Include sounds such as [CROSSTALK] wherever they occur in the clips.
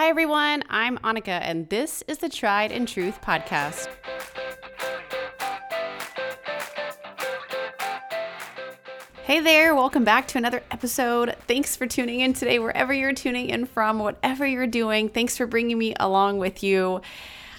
Hi, everyone. I'm Annika, and this is the Tried and Truth Podcast. Hey there, welcome back to another episode. Thanks for tuning in today, wherever you're tuning in from, whatever you're doing. Thanks for bringing me along with you.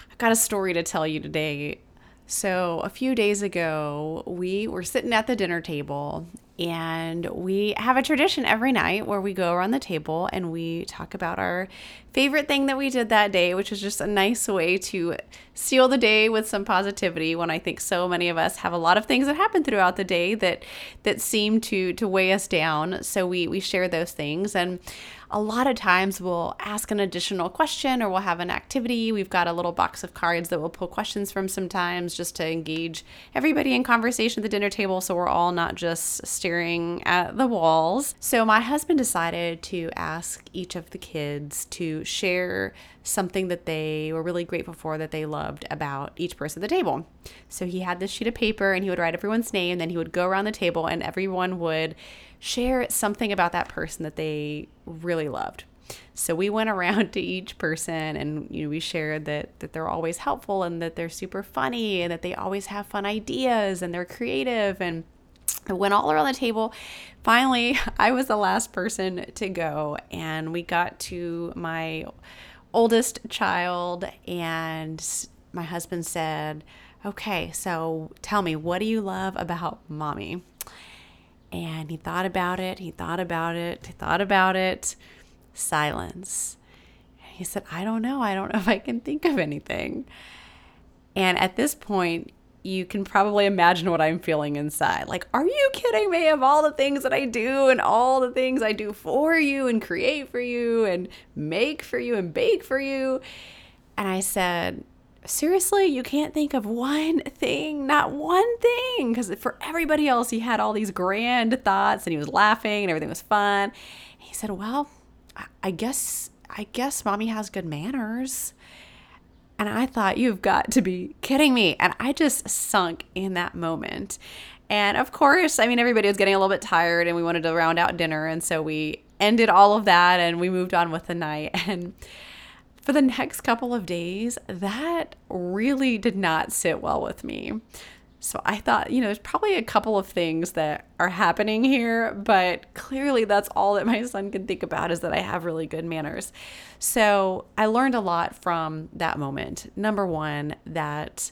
I've got a story to tell you today. So, a few days ago, we were sitting at the dinner table and we have a tradition every night where we go around the table and we talk about our favorite thing that we did that day, which is just a nice way to seal the day with some positivity when I think so many of us have a lot of things that happen throughout the day that that seem to to weigh us down. So we we share those things and a lot of times we'll ask an additional question or we'll have an activity. We've got a little box of cards that we'll pull questions from sometimes just to engage everybody in conversation at the dinner table so we're all not just staring at the walls. So my husband decided to ask each of the kids to share something that they were really grateful for that they loved about each person at the table. So he had this sheet of paper and he would write everyone's name, then he would go around the table and everyone would share something about that person that they really loved. So we went [LAUGHS] around to each person and you know we shared that that they're always helpful and that they're super funny and that they always have fun ideas and they're creative and went all around the table. Finally, [LAUGHS] I was the last person to go and we got to my oldest child and my husband said, "Okay, so tell me, what do you love about mommy?" And he thought about it, he thought about it, he thought about it. Silence. he said, I don't know. I don't know if I can think of anything. And at this point, you can probably imagine what I'm feeling inside. Like, are you kidding me? Of all the things that I do and all the things I do for you and create for you and make for you and bake for you. And I said, seriously, you can't think of one thing, not one thing. Because for everybody else, he had all these grand thoughts and he was laughing and everything was fun. He said, Well, I guess, I guess mommy has good manners. And I thought, You've got to be kidding me. And I just sunk in that moment. And of course, I mean, everybody was getting a little bit tired and we wanted to round out dinner. And so we ended all of that and we moved on with the night. [LAUGHS] And for the next couple of days, that really did not sit well with me. So I thought, you know, there's probably a couple of things that are happening here, but clearly that's all that my [LAUGHS] son can think about is that I have really good manners. So I learned a lot from that moment. Number one, that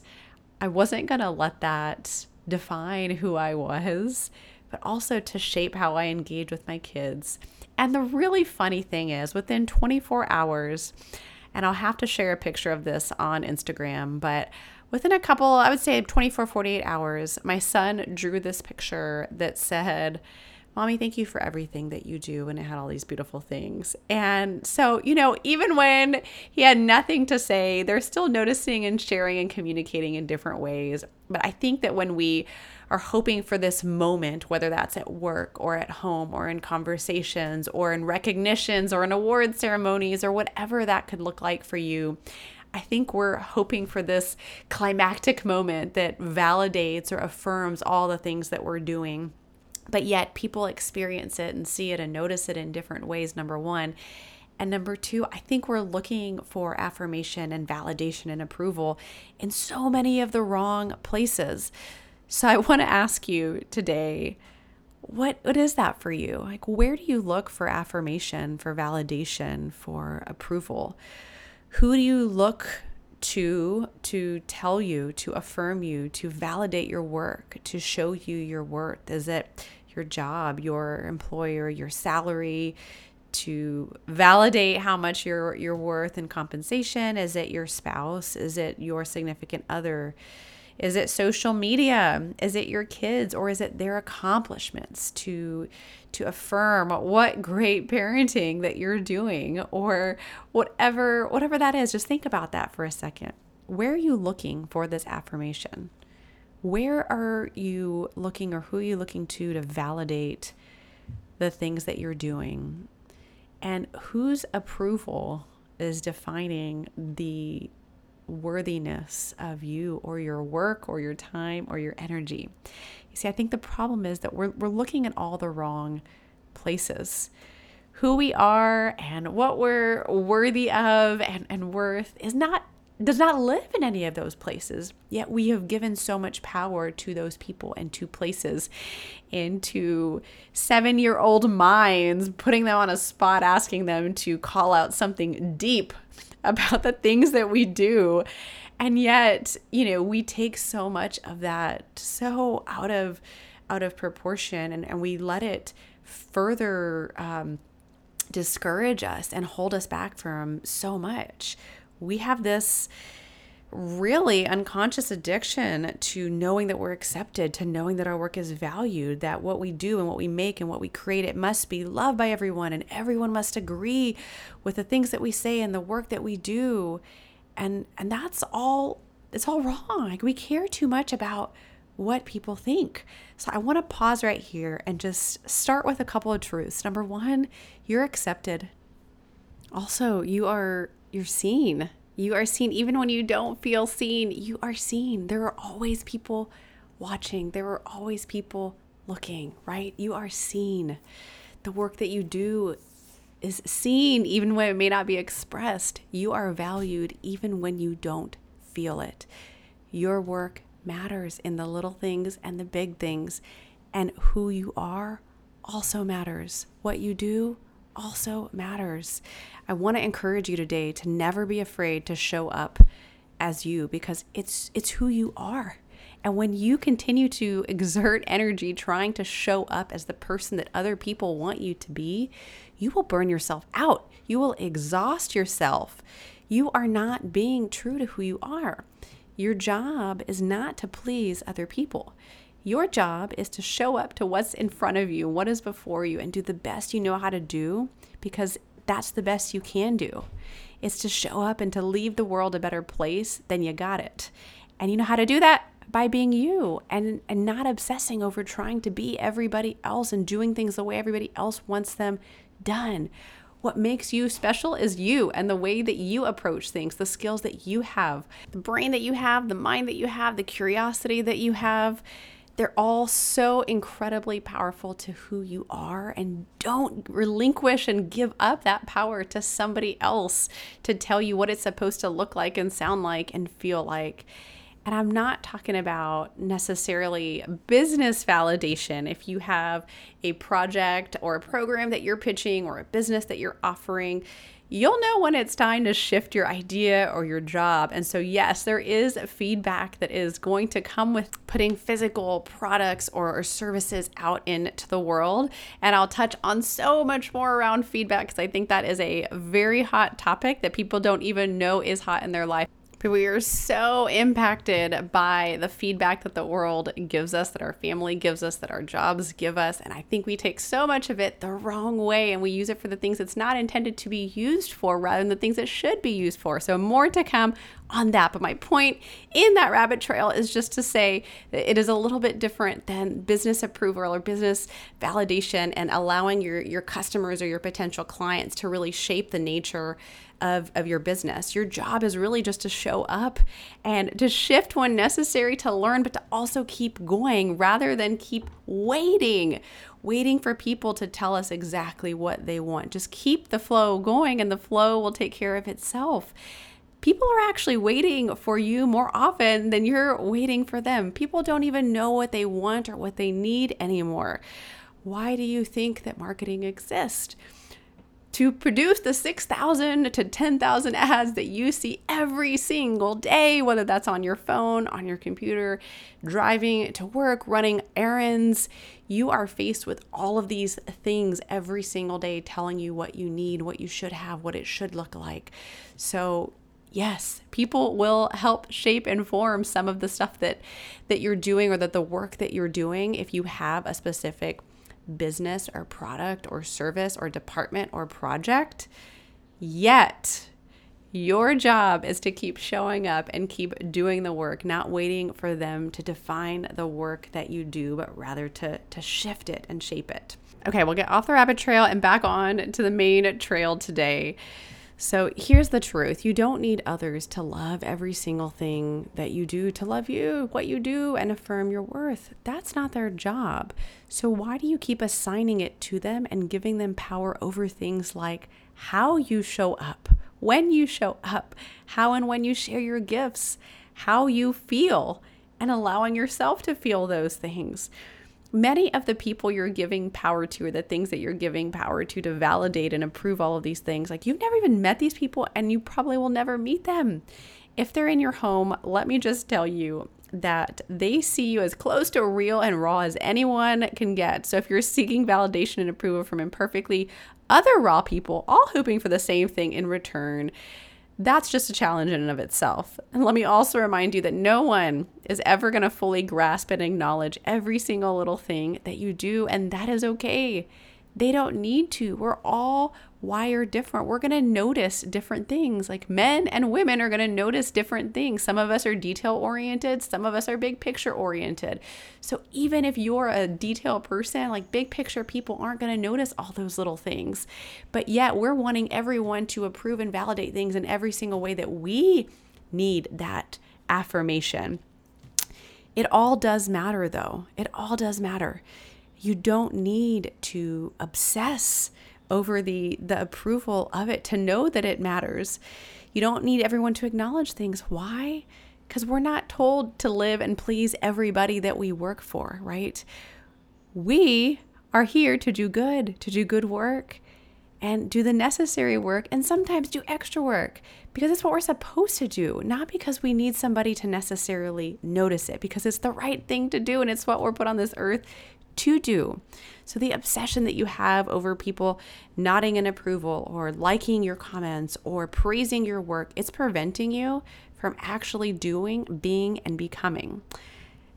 I wasn't going to let that define who I was, but also to shape how I engage with my kids. And the really funny thing is, within 24 hours, and I'll have to share a picture of this on Instagram. But within a couple, I would say 24, 48 hours, my son drew this picture that said, Mommy, thank you for everything that you do. And it had all these beautiful things. And so, you know, even when he had nothing to say, they're still noticing and sharing and communicating in different ways. But I think that when we are hoping for this moment, whether that's at work or at home or in conversations or in recognitions or in award ceremonies or whatever that could look like for you. I think we're hoping for this climactic moment that validates or affirms all the things that we're doing. But yet, people experience it and see it and notice it in different ways, number one. And number two, I think we're looking for affirmation and validation and approval in so many of the wrong places. So I want to ask you today what what is that for you? Like where do you look for affirmation, for validation, for approval? Who do you look to to tell you, to affirm you, to validate your work, to show you your worth? Is it your job, your employer, your salary, to validate how much you're you're worth in compensation? Is it your spouse? Is it your significant other? Is it social media? Is it your kids or is it their accomplishments to to affirm what great parenting that you're doing or whatever whatever that is? Just think about that for a second. Where are you looking for this affirmation? Where are you looking or who are you looking to to validate the things that you're doing? And whose approval is defining the worthiness of you or your work or your time or your energy. You see, I think the problem is that we're, we're looking at all the wrong places. who we are and what we're worthy of and, and worth is not does not live in any of those places. Yet we have given so much power to those people and to places, into seven year old minds, putting them on a spot, asking them to call out something deep [LAUGHS] about the things that we do. And yet, you know, we take so much of that so out of out of proportion and, and we let it further um, discourage us and hold us back from so much we have this really unconscious addiction to knowing that we're accepted, to knowing that our work is valued, that what we do and what we make and what we create, it must be loved by everyone and everyone must agree with the things that we say and the work that we do. And and that's all it's all wrong. Like we care too much about what people think. So I want to pause right here and just start with a couple of truths. Number 1, you're accepted. Also, you are you're seen. You are seen even when you don't feel seen. You are seen. There are always people watching. There are always people looking, right? You are seen. The work that you do is seen even when it may not be expressed. You are valued even when you don't feel it. Your work matters in the little things and the big things, and who you are also matters. What you do also matters. I want to encourage you today to never be afraid to show up as you because it's it's who you are. And when you continue to exert energy trying to show up as the person that other people want you to be, you will burn yourself out. You will exhaust yourself. You are not being true to who you are. Your job is not to please other people. Your job is to show up to what's in front of you, what is before you, and do the best you know how to do because that's the best you can do. It's to show up and to leave the world a better place, than you got it. And you know how to do that? By being you and, and not obsessing over trying to be everybody else and doing things the way everybody else wants them done. What makes you special is you and the way that you approach things, the skills that you have, the brain that you have, the mind that you have, the curiosity that you have they're all so incredibly powerful to who you are. And don't relinquish and give up that power to somebody else to tell you what it's supposed to look like and sound like and feel like. And I'm not talking about necessarily business validation. If you have a project or a program that you're pitching or a business that you're offering, you'll know when it's time to shift your idea or your job. And so, yes, there is feedback that is going to come with putting physical products or, or services out into the world. And I'll touch on so much more around feedback because I think that is a very hot topic that people don't even know is hot in their life. But we are so impacted by the feedback that the world gives us, that our family gives us, that our jobs give us. And I think we take so much of it the wrong way and we use it for the things it's not intended to be used for rather than the things it should be used for. So, more to come on that. But my point in that rabbit trail is just to say that it is a little bit different than business approval or business validation and allowing your, your customers or your potential clients to really shape the nature of, of your business. Your job is really just to show up and to shift when necessary to learn, but to also keep going rather than keep waiting, waiting for people to tell us exactly what they want. Just keep the flow going and the flow will take care of itself. People are actually waiting for you more often than you're waiting for them. People don't even know what they want or what they need anymore. Why do you think that marketing exists? To produce the 6,000 to 10,000 ads that you see every single day, whether that's on your phone, on your computer, driving to work, running errands. You are faced with all of these things every single day telling you what you need, what you should have, what it should look like. So, yes, people will help shape and form some of the stuff that that you're doing or that the work that you're doing if you have a specific business or product or service or department or project. Yet, your job is to keep showing up and keep doing the work, not waiting for them to define the work that you do, but rather to, to shift it and shape it. Okay, we'll get off the rabbit trail and back on to the main trail today. So here's the truth you don't need others to love every single thing that you do, to love you, what you do, and affirm your worth. That's not their job. So why do you keep assigning it to them and giving them power over things like how you show up, when you show up, how and when you share your gifts, how you feel, and allowing yourself to feel those things? Many of the people you're giving power to or the things that you're giving power to to validate and approve all of these things like you've never even met these people and you probably will never meet them. If they're in your home let me just tell you that they see you as close to real and raw as anyone can get. So if you're seeking validation and approval from imperfectly other raw people all hoping for the same thing in return that's just a challenge in and of itself. And let me also remind you that no one is ever going to fully grasp and acknowledge every single little thing that you do, and that is okay. They don't need to. We're all wired different. We're going to notice different things. Like men and women are going to notice different things. Some of us are detail oriented, some of us are big picture oriented. So even if you're a detail person, like big picture people aren't going to notice all those little things. But yet we're wanting everyone to approve and validate things in every single way that we need that affirmation. It all does matter though. It all does matter. You don't need to obsess over the the approval of it to know that it matters. You don't need everyone to acknowledge things. Why? Because we're not told to live and please everybody that we work for, right? We are here to do good, to do good work, and do the necessary work, and sometimes do extra work because it's what we're supposed to do, not because we need somebody to necessarily notice it, because it's the right thing to do and it's what we're put on this earth to do. So, the obsession that you have over people nodding in approval or liking your comments or praising your work, it's preventing you from actually doing, being, and becoming.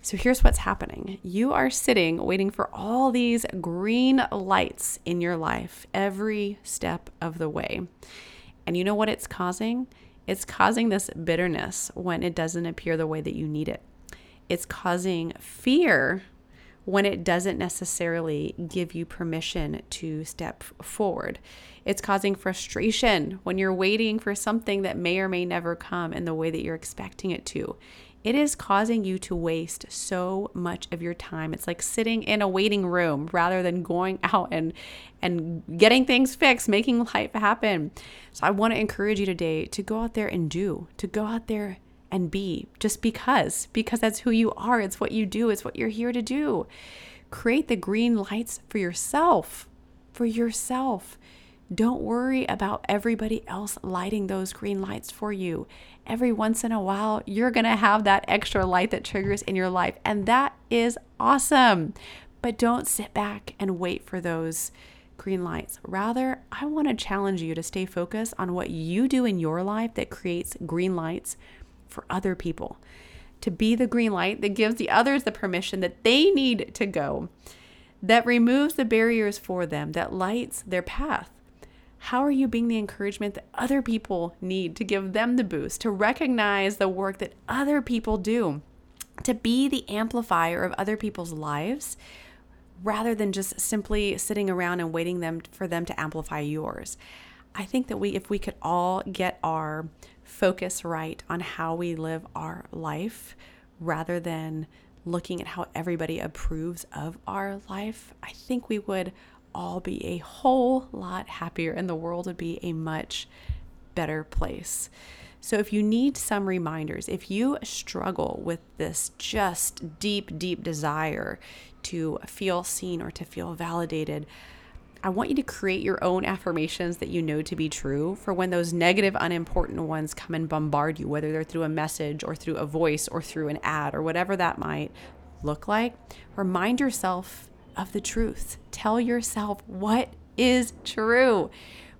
So, here's what's happening you are sitting waiting for all these green lights in your life every step of the way. And you know what it's causing? It's causing this bitterness when it doesn't appear the way that you need it. It's causing fear when it doesn't necessarily give you permission to step forward. It's causing frustration when you're waiting for something that may or may never come in the way that you're expecting it to. It is causing you to waste so much of your time. It's like sitting in a waiting room rather than going [LAUGHS] out and and getting things fixed, making life happen. So I want to encourage you today to go out there and do, to go out there and be just because, because that's who you are. It's what you do, it's what you're here to do. Create the green lights for yourself, for yourself. Don't worry about everybody else lighting those green lights for you. Every once in a while, you're going to have that extra light that triggers in your life, and that is awesome. But don't sit back and wait for those green lights. Rather, I want to challenge you to stay focused on what you do in your life that creates green lights for other people, to be the green light that gives the others the permission that they need to go, that removes the barriers for them, that lights their path. How are you being the encouragement that other people need to give them the boost, to recognize the work that other people do, to be the amplifier of other people's lives? rather than just simply sitting around and waiting them for them to amplify yours. I think that we if we could all get our focus right on how we live our life rather than looking at how everybody approves of our life, I think we would all be a whole lot happier and the world would be a much better place. So, if you need some reminders, if you struggle with this just deep, deep desire to feel seen or to feel validated, I want you to create your own affirmations that you know to be true for when those negative, unimportant ones come and bombard you, whether they're through a message or through a voice or through an ad or whatever that might look like. Remind yourself of the truth. Tell yourself what is true.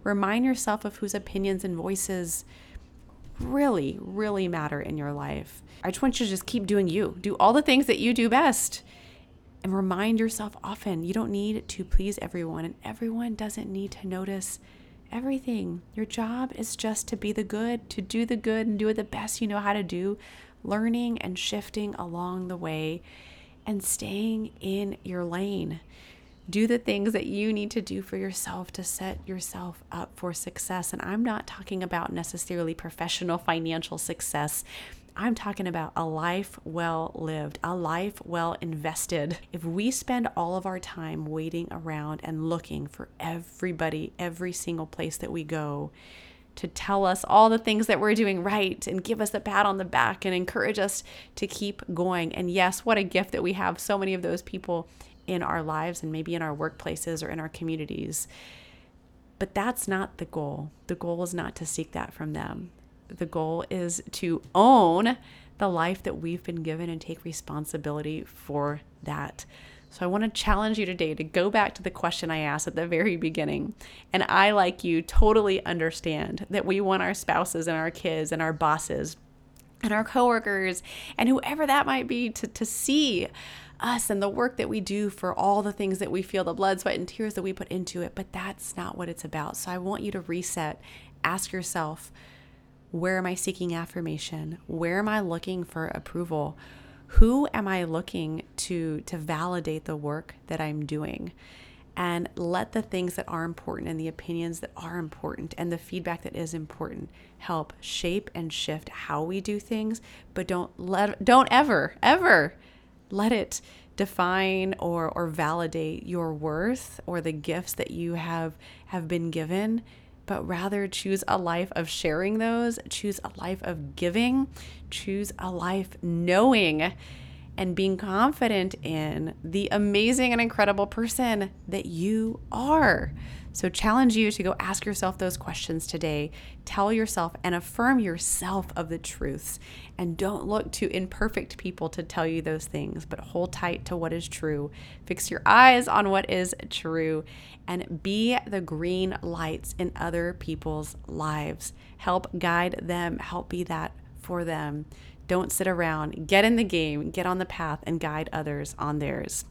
Remind yourself of whose opinions and voices really, really matter in your life. I just want you to just keep doing you. Do all the things that you do best and remind yourself often you don't need to please everyone, and everyone doesn't need to notice everything. Your job is just to be the good, to do the good and do it the best you know how to do, learning and shifting along the way and staying in your lane. do the things that you need to do for yourself to set yourself up for success. And I'm not talking about necessarily professional financial success. I'm talking about a life well lived, a life well invested. If we spend all of our time waiting around and looking for everybody, every single place that we go, to tell us all the things that we're doing right and give us a pat on the back and encourage us to keep going. And yes, what a gift that we have so many of those people in our lives and maybe in our workplaces or in our communities. But that's not the goal. The goal is not to seek that from them. The goal is to own the life that we've been given and take responsibility for that. So I want to challenge you today to go back to the question I asked at the very beginning. And I, like you, totally understand that we want our spouses and our kids and our bosses and our coworkers and whoever that might be to, to see us and the work that we do for all the things that we feel, the blood, sweat, and tears that we put into it. But that's not what it's about. So I want you to reset, ask yourself, where am I seeking affirmation? Where am I looking for approval? Who am I looking to to validate the work that I'm doing? And let the things that are important and the opinions that are important and the feedback that is important help shape and shift how we do things, but don't let don't ever ever let it define or or validate your worth or the gifts that you have have been given but rather choose a life of sharing those choose a life of giving choose a life knowing and being confident in the amazing and incredible person that you are so, challenge you to go ask yourself those questions today. Tell yourself and affirm yourself of the truths. And don't look to imperfect people to tell you those things, but hold tight to what is true. Fix your eyes on what is true and be the green lights in other people's lives. Help guide them, help be that for them. Don't sit around. Get in the game, get on the path, and guide others on theirs.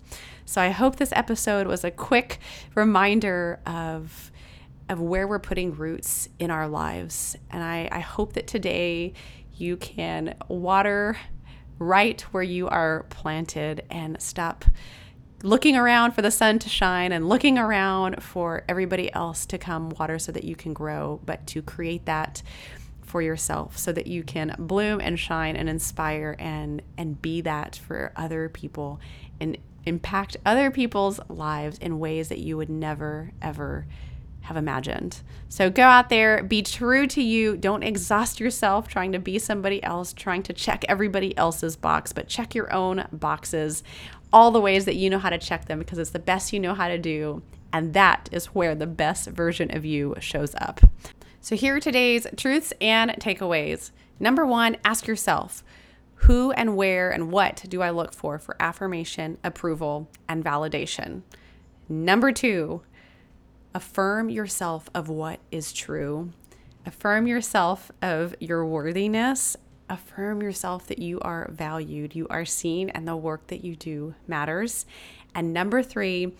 So I hope this episode was a quick reminder of of where we're putting roots in our lives. And I, I hope that today you can water right where you are planted and stop looking around for the sun to shine and looking around for everybody else to come water so that you can grow, but to create that for yourself so that you can bloom and shine and inspire and and be that for other people and impact other people's lives in ways that you would never ever have imagined. So go out there, be true to you. Don't exhaust yourself trying to be somebody else, trying to check everybody else's box, but check your own boxes, all the ways that you know how to check them because it's the best you know how to do. And that is where the best version of you shows up. So, here are today's truths and takeaways. Number one, ask yourself who and where and what do I look for for affirmation, approval, and validation? Number two, affirm yourself of what is true. Affirm yourself of your worthiness. Affirm yourself that you are valued, you are seen, and the work that you do matters. And number three,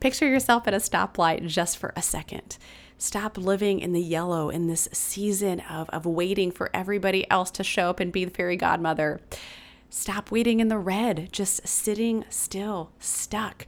picture yourself at a stoplight just for a second. Stop living in the yellow in this season of, of waiting for everybody else to show up and be the fairy godmother. Stop waiting in the red, just sitting still, stuck.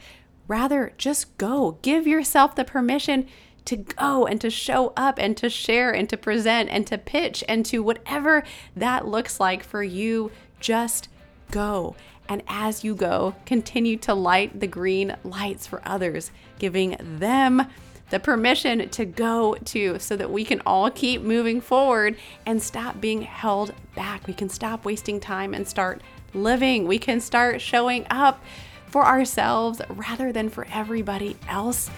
Rather, just go. Give yourself the permission to go and to show up and to share and to present and to pitch and to whatever that looks like for you. Just go. And as you go, continue to light the green lights for others, giving them the permission to go to so that we can all keep moving forward and stop being held back. We can stop wasting time and start living. We can start showing up for ourselves rather than for everybody else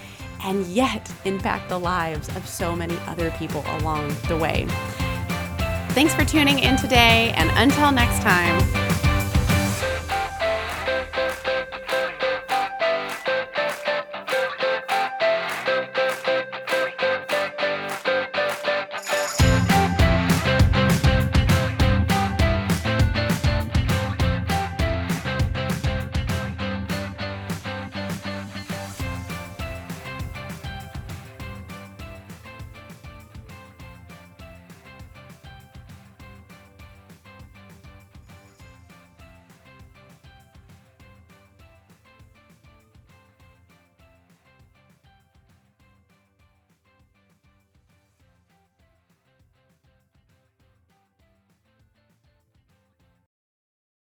and yet impact the lives of so many other people along the way. Thanks for tuning in today, and until next time,